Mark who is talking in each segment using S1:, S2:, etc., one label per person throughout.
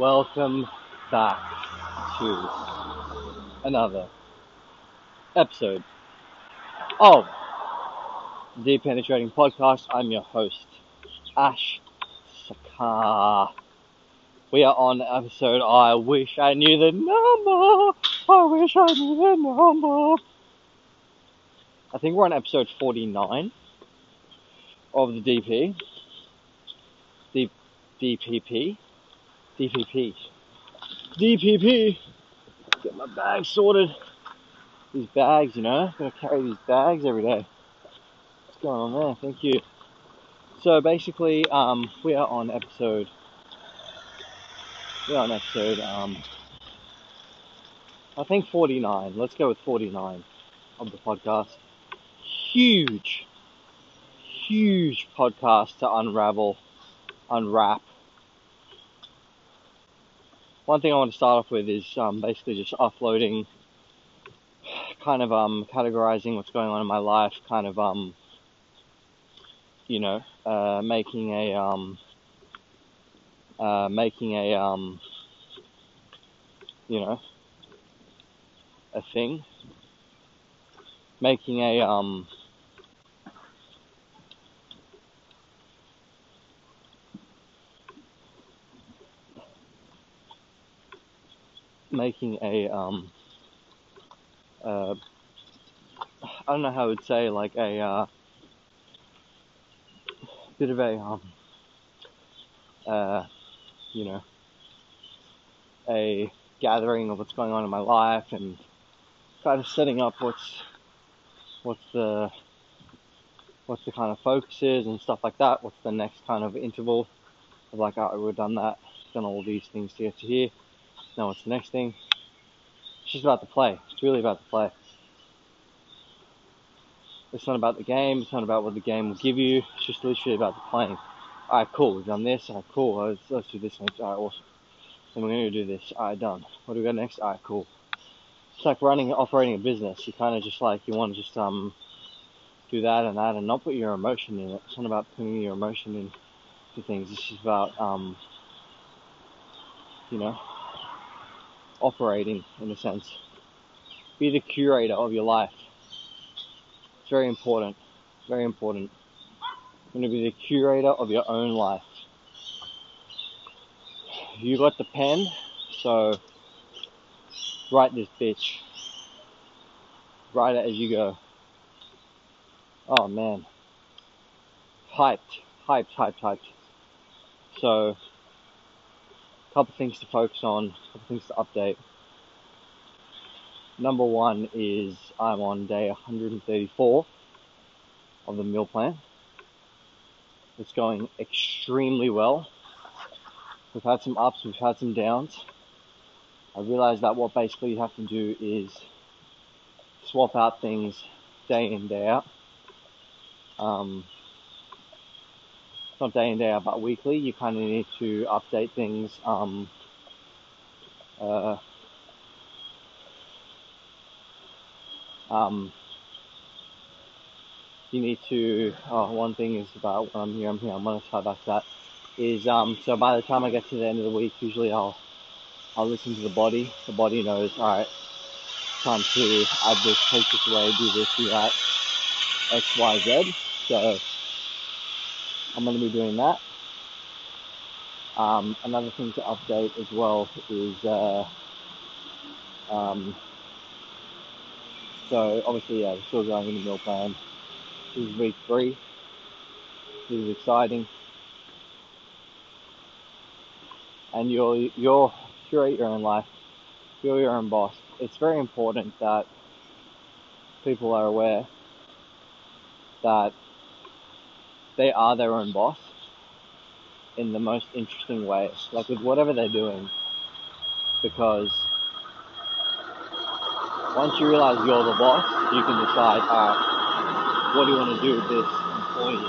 S1: Welcome back to another episode of the Penetrating Podcast. I'm your host, Ash Sakar. We are on episode I Wish I Knew the Number. I wish I knew the number. I think we're on episode 49 of the DP. D- DPP. DPP. DPP. Get my bags sorted. These bags, you know, gotta carry these bags every day. What's going on there? Thank you. So basically, um, we are on episode. We are on episode, um, I think 49. Let's go with 49 of the podcast. Huge, huge podcast to unravel, unwrap. One thing I want to start off with is um, basically just offloading, kind of um, categorizing what's going on in my life, kind of um, you know, uh, making a um, uh, making a um, you know, a thing, making a um, making a um, uh, I don't know how I would say like a uh, bit of a um, uh, you know, a gathering of what's going on in my life and kind of setting up what's what's the what's the kind of focuses and stuff like that. What's the next kind of interval of like, oh, we've done that, done all these things to get to here. Now what's the next thing? It's just about the play. It's really about the play. It's not about the game. It's not about what the game will give you. It's just literally about the playing. Alright, cool. We've done this. Alright, cool. Let's, let's do this next. Alright, awesome. And we're going to do this. Alright, done. What do we got next? Alright, cool. It's like running, operating a business. You kind of just like, you want to just, um, do that and that and not put your emotion in it. It's not about putting your emotion into things. It's just about, um, you know, operating in a sense. Be the curator of your life. It's very important. Very important. You're going to be the curator of your own life. You got the pen, so write this bitch. Write it as you go. Oh man. Hyped. Hyped, hyped, hyped. So, a couple things to focus on, a couple things to update. Number one is I'm on day 134 of the meal plan. It's going extremely well. We've had some ups, we've had some downs. I realized that what basically you have to do is swap out things day in, day out. Um, not day in, day out, but weekly. You kind of need to update things. Um, uh, um, you need to. Oh, one thing is about when I'm here. I'm here. I'm gonna try back that. Is um. So by the time I get to the end of the week, usually I'll I'll listen to the body. The body knows. All right. Time to add this, take this away, do this, do that. X, Y, Z. So I'm going to be doing that. Um, another thing to update as well is uh, um, so obviously yeah we're still going in the meal plan. This is week three. This is exciting. And you're you're curate your own life, you're your own boss. It's very important that people are aware that they are their own boss in the most interesting way, like with whatever they're doing, because once you realize you're the boss, you can decide, alright, what do you want to do with this employee?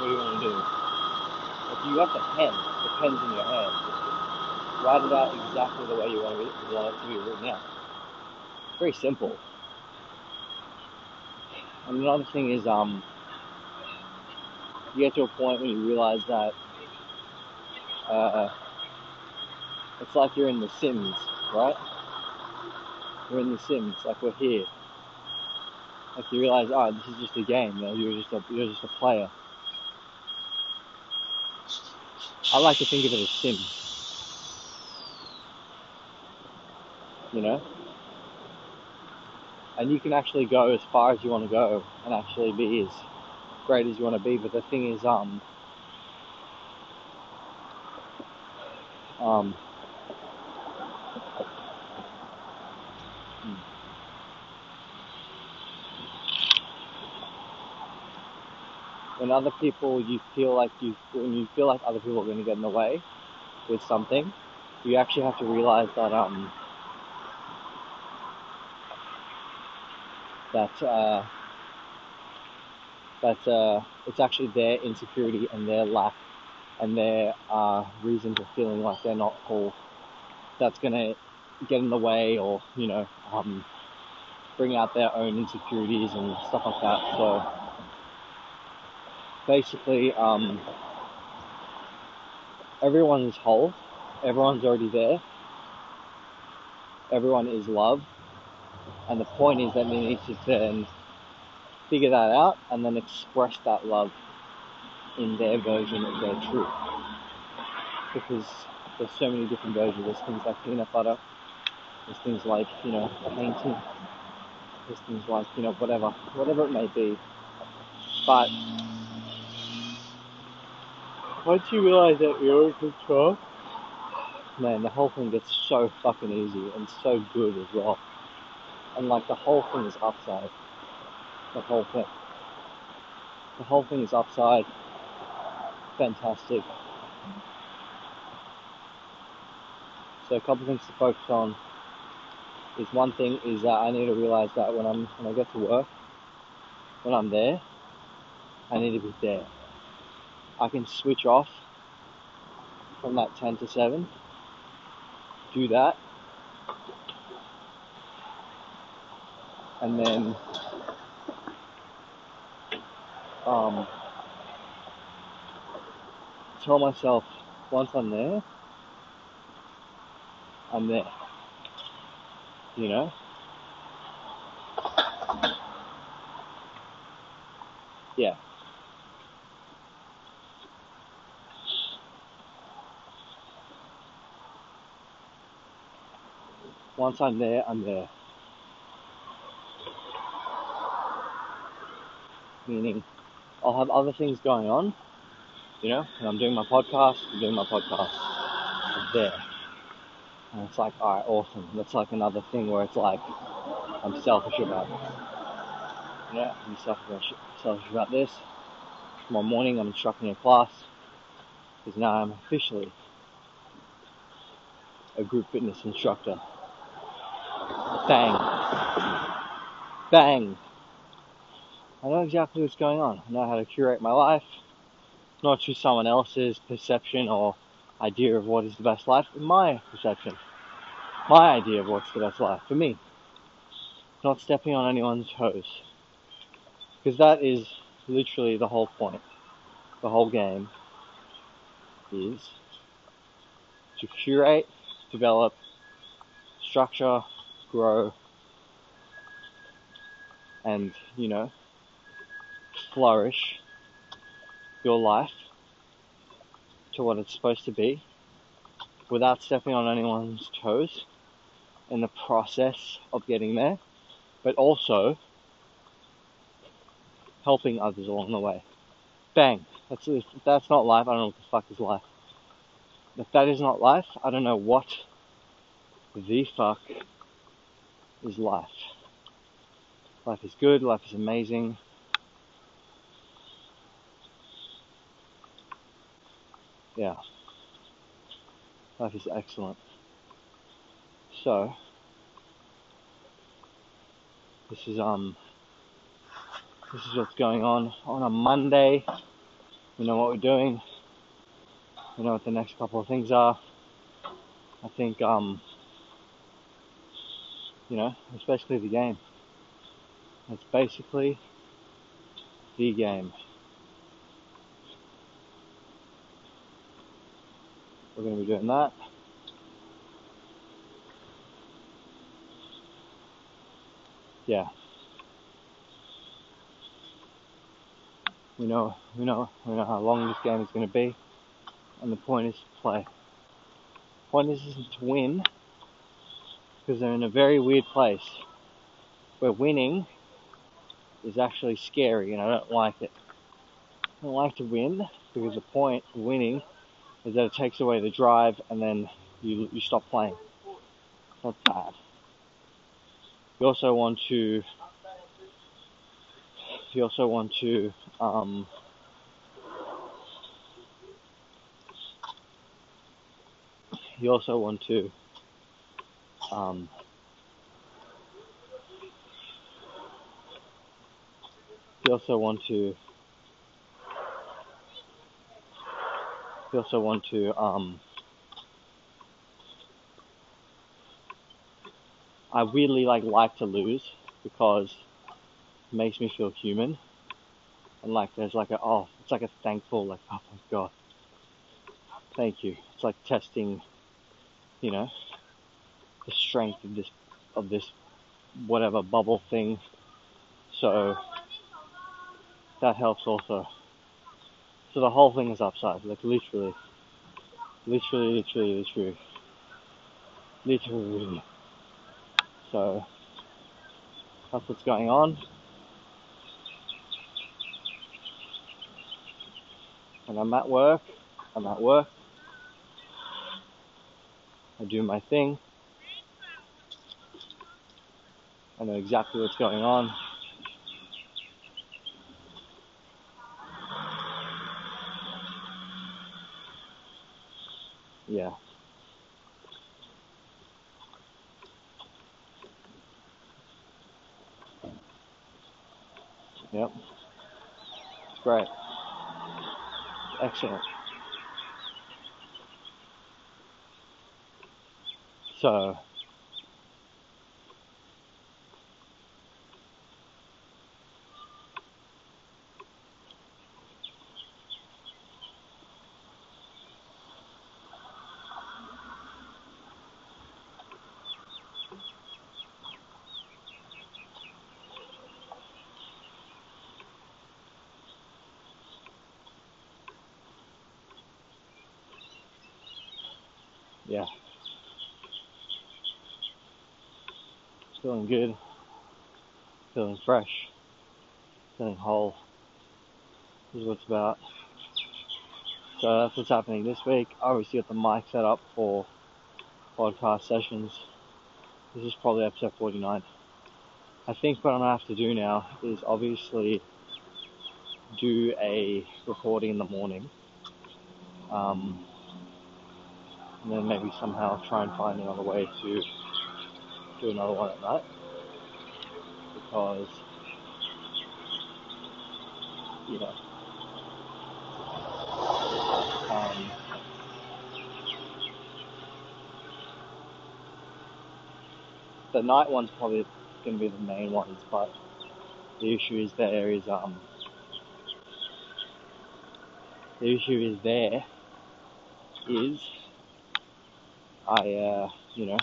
S1: What do you want to do? If you have the pen, the pen's in your hand, write it out exactly the way you want, it, you want it to be written out. Very simple. And another thing is, um, you get to a point when you realize that uh, It's like you're in The Sims, right? We're in The Sims, like we're here. Like you realize, oh, this is just a game. You know, you're just a you're just a player. I like to think of it as Sims. You know, and you can actually go as far as you want to go and actually be as great as you want to be. But the thing is, um, um, when other people, you feel like you, when you feel like other people are going to get in the way with something, you actually have to realize that, um, that, uh, that uh, it's actually their insecurity and their lack and their uh, reason for feeling like they're not whole that's going to get in the way or, you know, um, bring out their own insecurities and stuff like that. So basically, um, everyone is whole, everyone's already there, everyone is love, and the point is that they need to then figure that out and then express that love in their version of their truth. Because there's so many different versions. There's things like peanut butter, there's things like, you know, painting, there's things like, you know, whatever, whatever it may be. But once you realize that you're in control, man, the whole thing gets so fucking easy and so good as well. And like the whole thing is upside. The whole thing. The whole thing is upside. Fantastic. So a couple of things to focus on is one thing is that I need to realize that when I'm when I get to work, when I'm there, I need to be there. I can switch off from that 10 to 7, do that, and then um, tell myself once I'm there, I'm there. You know? Yeah. Once I'm there, I'm there. Meaning, I'll have other things going on, you know, and I'm doing my podcast, I'm doing my podcast, there. And it's like, alright, awesome. That's like another thing where it's like, I'm selfish about it. Yeah, I'm selfish, selfish about this. Tomorrow morning, I'm instructing a class because now I'm officially a group fitness instructor. Bang. Bang. I know exactly what's going on. I know how to curate my life, not to someone else's perception or idea of what is the best life, my perception, my idea of what's the best life for me. Not stepping on anyone's toes. Because that is literally the whole point. The whole game is to curate, develop, structure, grow, and, you know, flourish your life to what it's supposed to be without stepping on anyone's toes in the process of getting there, but also helping others along the way. Bang. That's that's not life, I don't know what the fuck is life. If that is not life, I don't know what the fuck is life. Life is good, life is amazing. Yeah. Life is excellent. So, this is um, this is what's going on on a Monday. We know what we're doing. We know what the next couple of things are. I think um, you know, it's basically the game. It's basically the game. we're going to be doing that. Yeah. We know, we know, we know how long this game is going to be, and the point is to play. The point isn't to win, because they're in a very weird place where winning is actually scary, and I don't like it. I don't like to win because the point of winning is that it takes away the drive, and then you you stop playing. That's bad. You also want to. You also want to. Um, you also want to. Um, you also want to. You also want to. Um, I weirdly like like to lose because it makes me feel human. And like there's like a oh it's like a thankful like oh my god. Thank you. It's like testing, you know, the strength of this of this whatever bubble thing. So that helps also. So the whole thing is upside, like literally. Literally, literally, literally. Literally. So that's what's going on. And I'm at work. I'm at work. I do my thing. I know exactly what's going on. Yeah. Yep. Great. Excellent. So, yeah. Feeling good. Feeling fresh. Feeling whole. Is what it's about. So that's what's happening this week. I obviously got the mic set up for podcast sessions. This is probably episode 49. I think what I'm gonna have to do now is obviously do a recording in the morning. Um, and then maybe somehow try and find another way to do another one at night. Because, you know, um, the night one's probably going to be the main ones, but the issue is there is, um, the issue is there is I, uh, you know,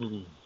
S1: hmm.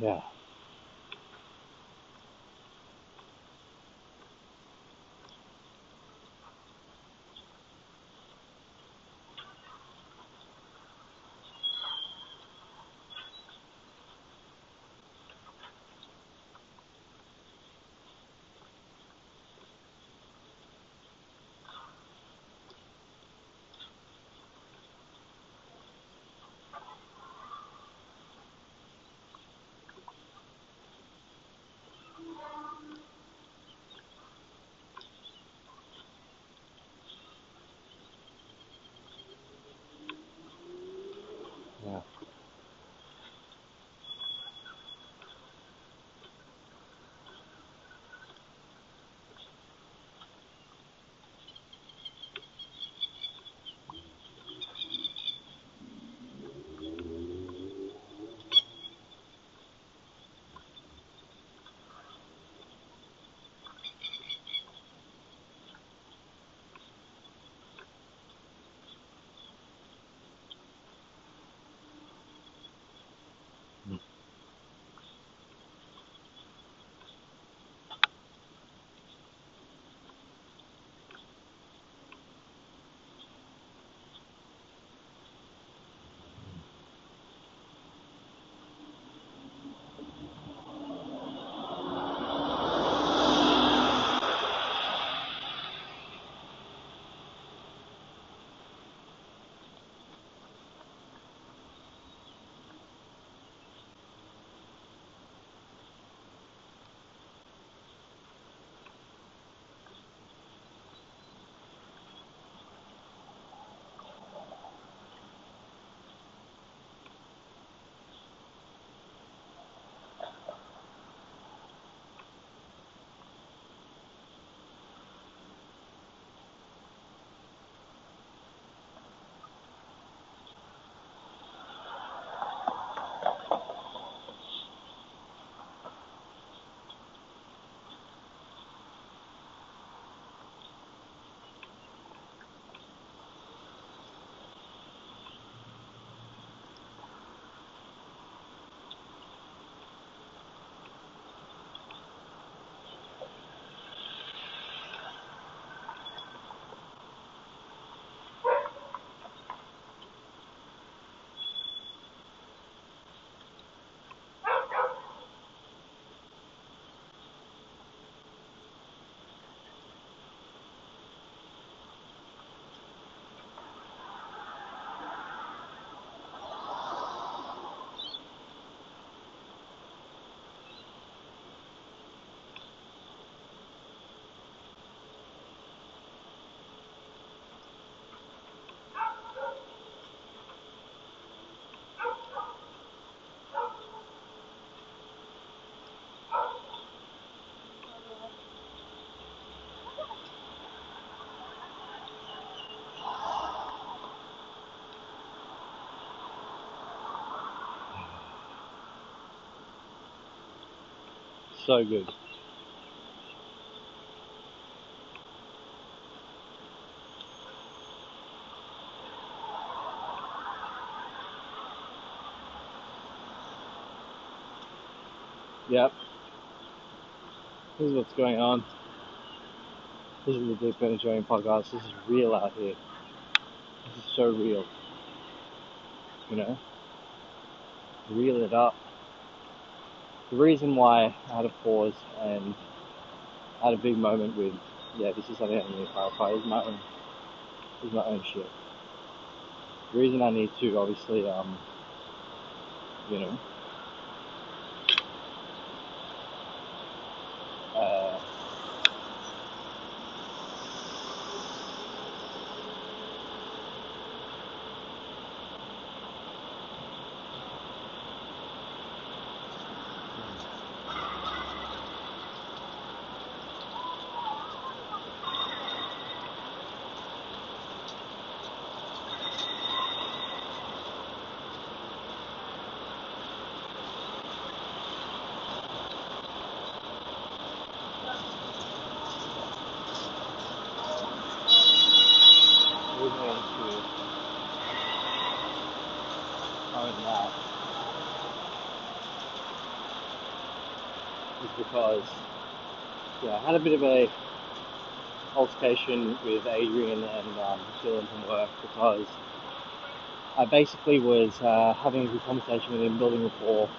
S1: Yeah. So good. Yep. This is what's going on. This is the Deep Penetrating Podcast. This is real out here. This is so real. You know? Reel it up. The reason why I had a pause and had a big moment with, yeah, this is something I need to clarify, is my own, is my own shit. The reason I need to obviously, um, you know, had a bit of a altercation with Adrian and um, Dylan from work because I basically was uh, having a good conversation with him, building rapport.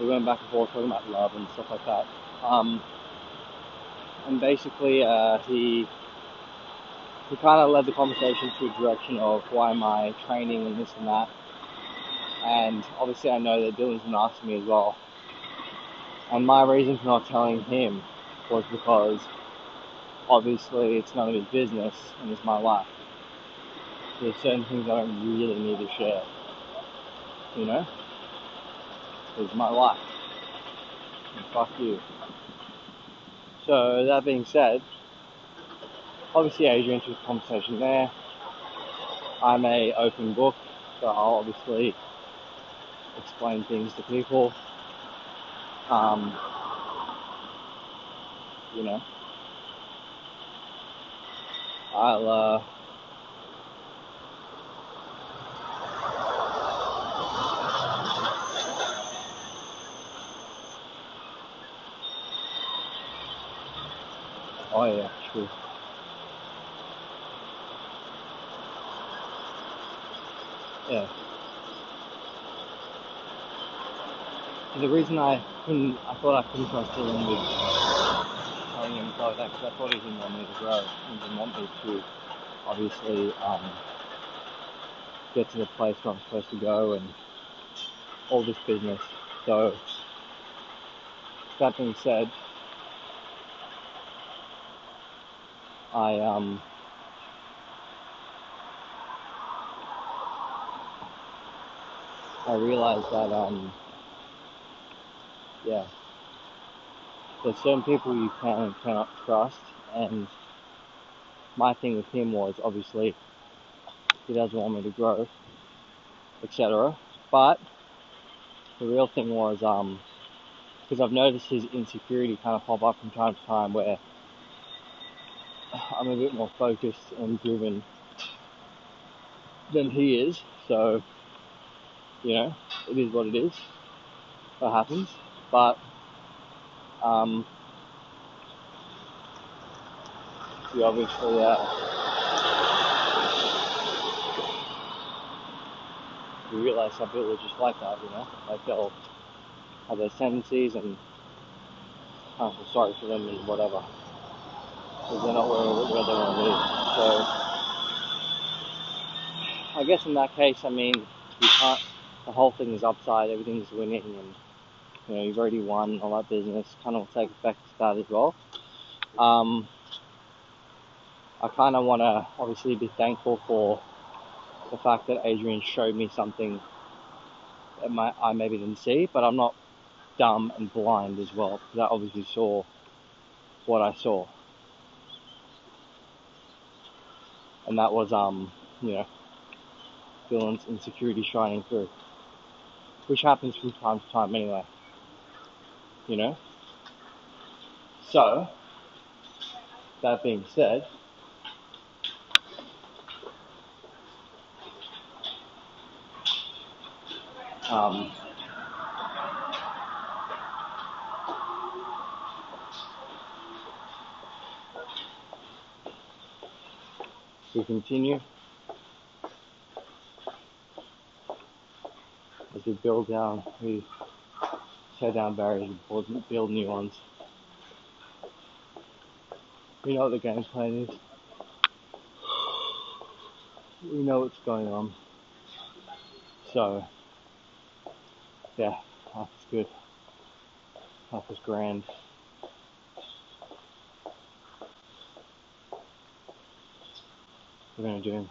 S1: We went back and forth talking about love and stuff like that. Um, and basically, uh, he he kind of led the conversation to a direction of why am I training and this and that. And obviously, I know that Dylan's been asking me as well. And my reason for not telling him was because obviously it's none of his business and it's my life. There's certain things I don't really need to share. You know? It's my life. And fuck you. So that being said, obviously Adrian took the conversation there. I'm a open book, so I'll obviously explain things to people. Um, you know, I'll uh, Oh yeah, true. Yeah. The reason I couldn't, I thought I couldn't trust Dylan with telling him like that because I thought he didn't want me to grow. He didn't want me to obviously um, get to the place where I'm supposed to go and all this business. So that being said, I um I realized that um yeah. There's certain people you can and cannot trust and my thing with him was obviously he doesn't want me to grow etc but the real thing was um because I've noticed his insecurity kind of pop up from time to time where I'm a bit more focused and driven than he is. So you know it is what it is. That happens but um, we obviously uh, we realize some people just like that, you know, like they'll have those tendencies and I feel sorry for them and whatever, because they're not where, where they want to be. So I guess in that case, I mean, you can't. The whole thing is upside, everything's winning, and you know you've already won all that business. Kind of take effect to that as well. Um, I kind of want to obviously be thankful for the fact that Adrian showed me something that my, I maybe didn't see, but I'm not dumb and blind as well because I obviously saw what I saw, and that was um you know Dylan's insecurity shining through, which happens from time to time anyway. You know. So that being said. Um, we continue as we build down, we tear down barriers and build new ones. We know what the game plan is. We know what's going on. So, yeah, life is good. Life is grand. We're gonna do.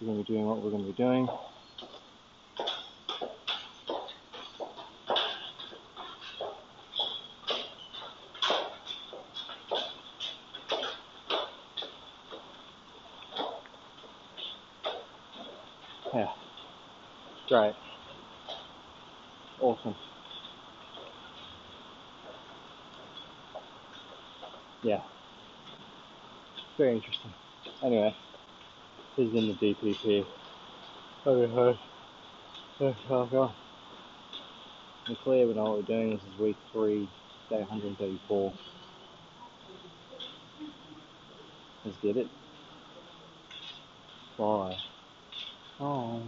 S1: We're gonna be doing what we're gonna be doing. Yeah. Great. Awesome. Yeah. Very interesting. Anyway, this is in the DPP. Okay, hi. Hey, how go? We're clear, we know what we're doing. This is week three, day 134. Let's get it. Bye. Oh.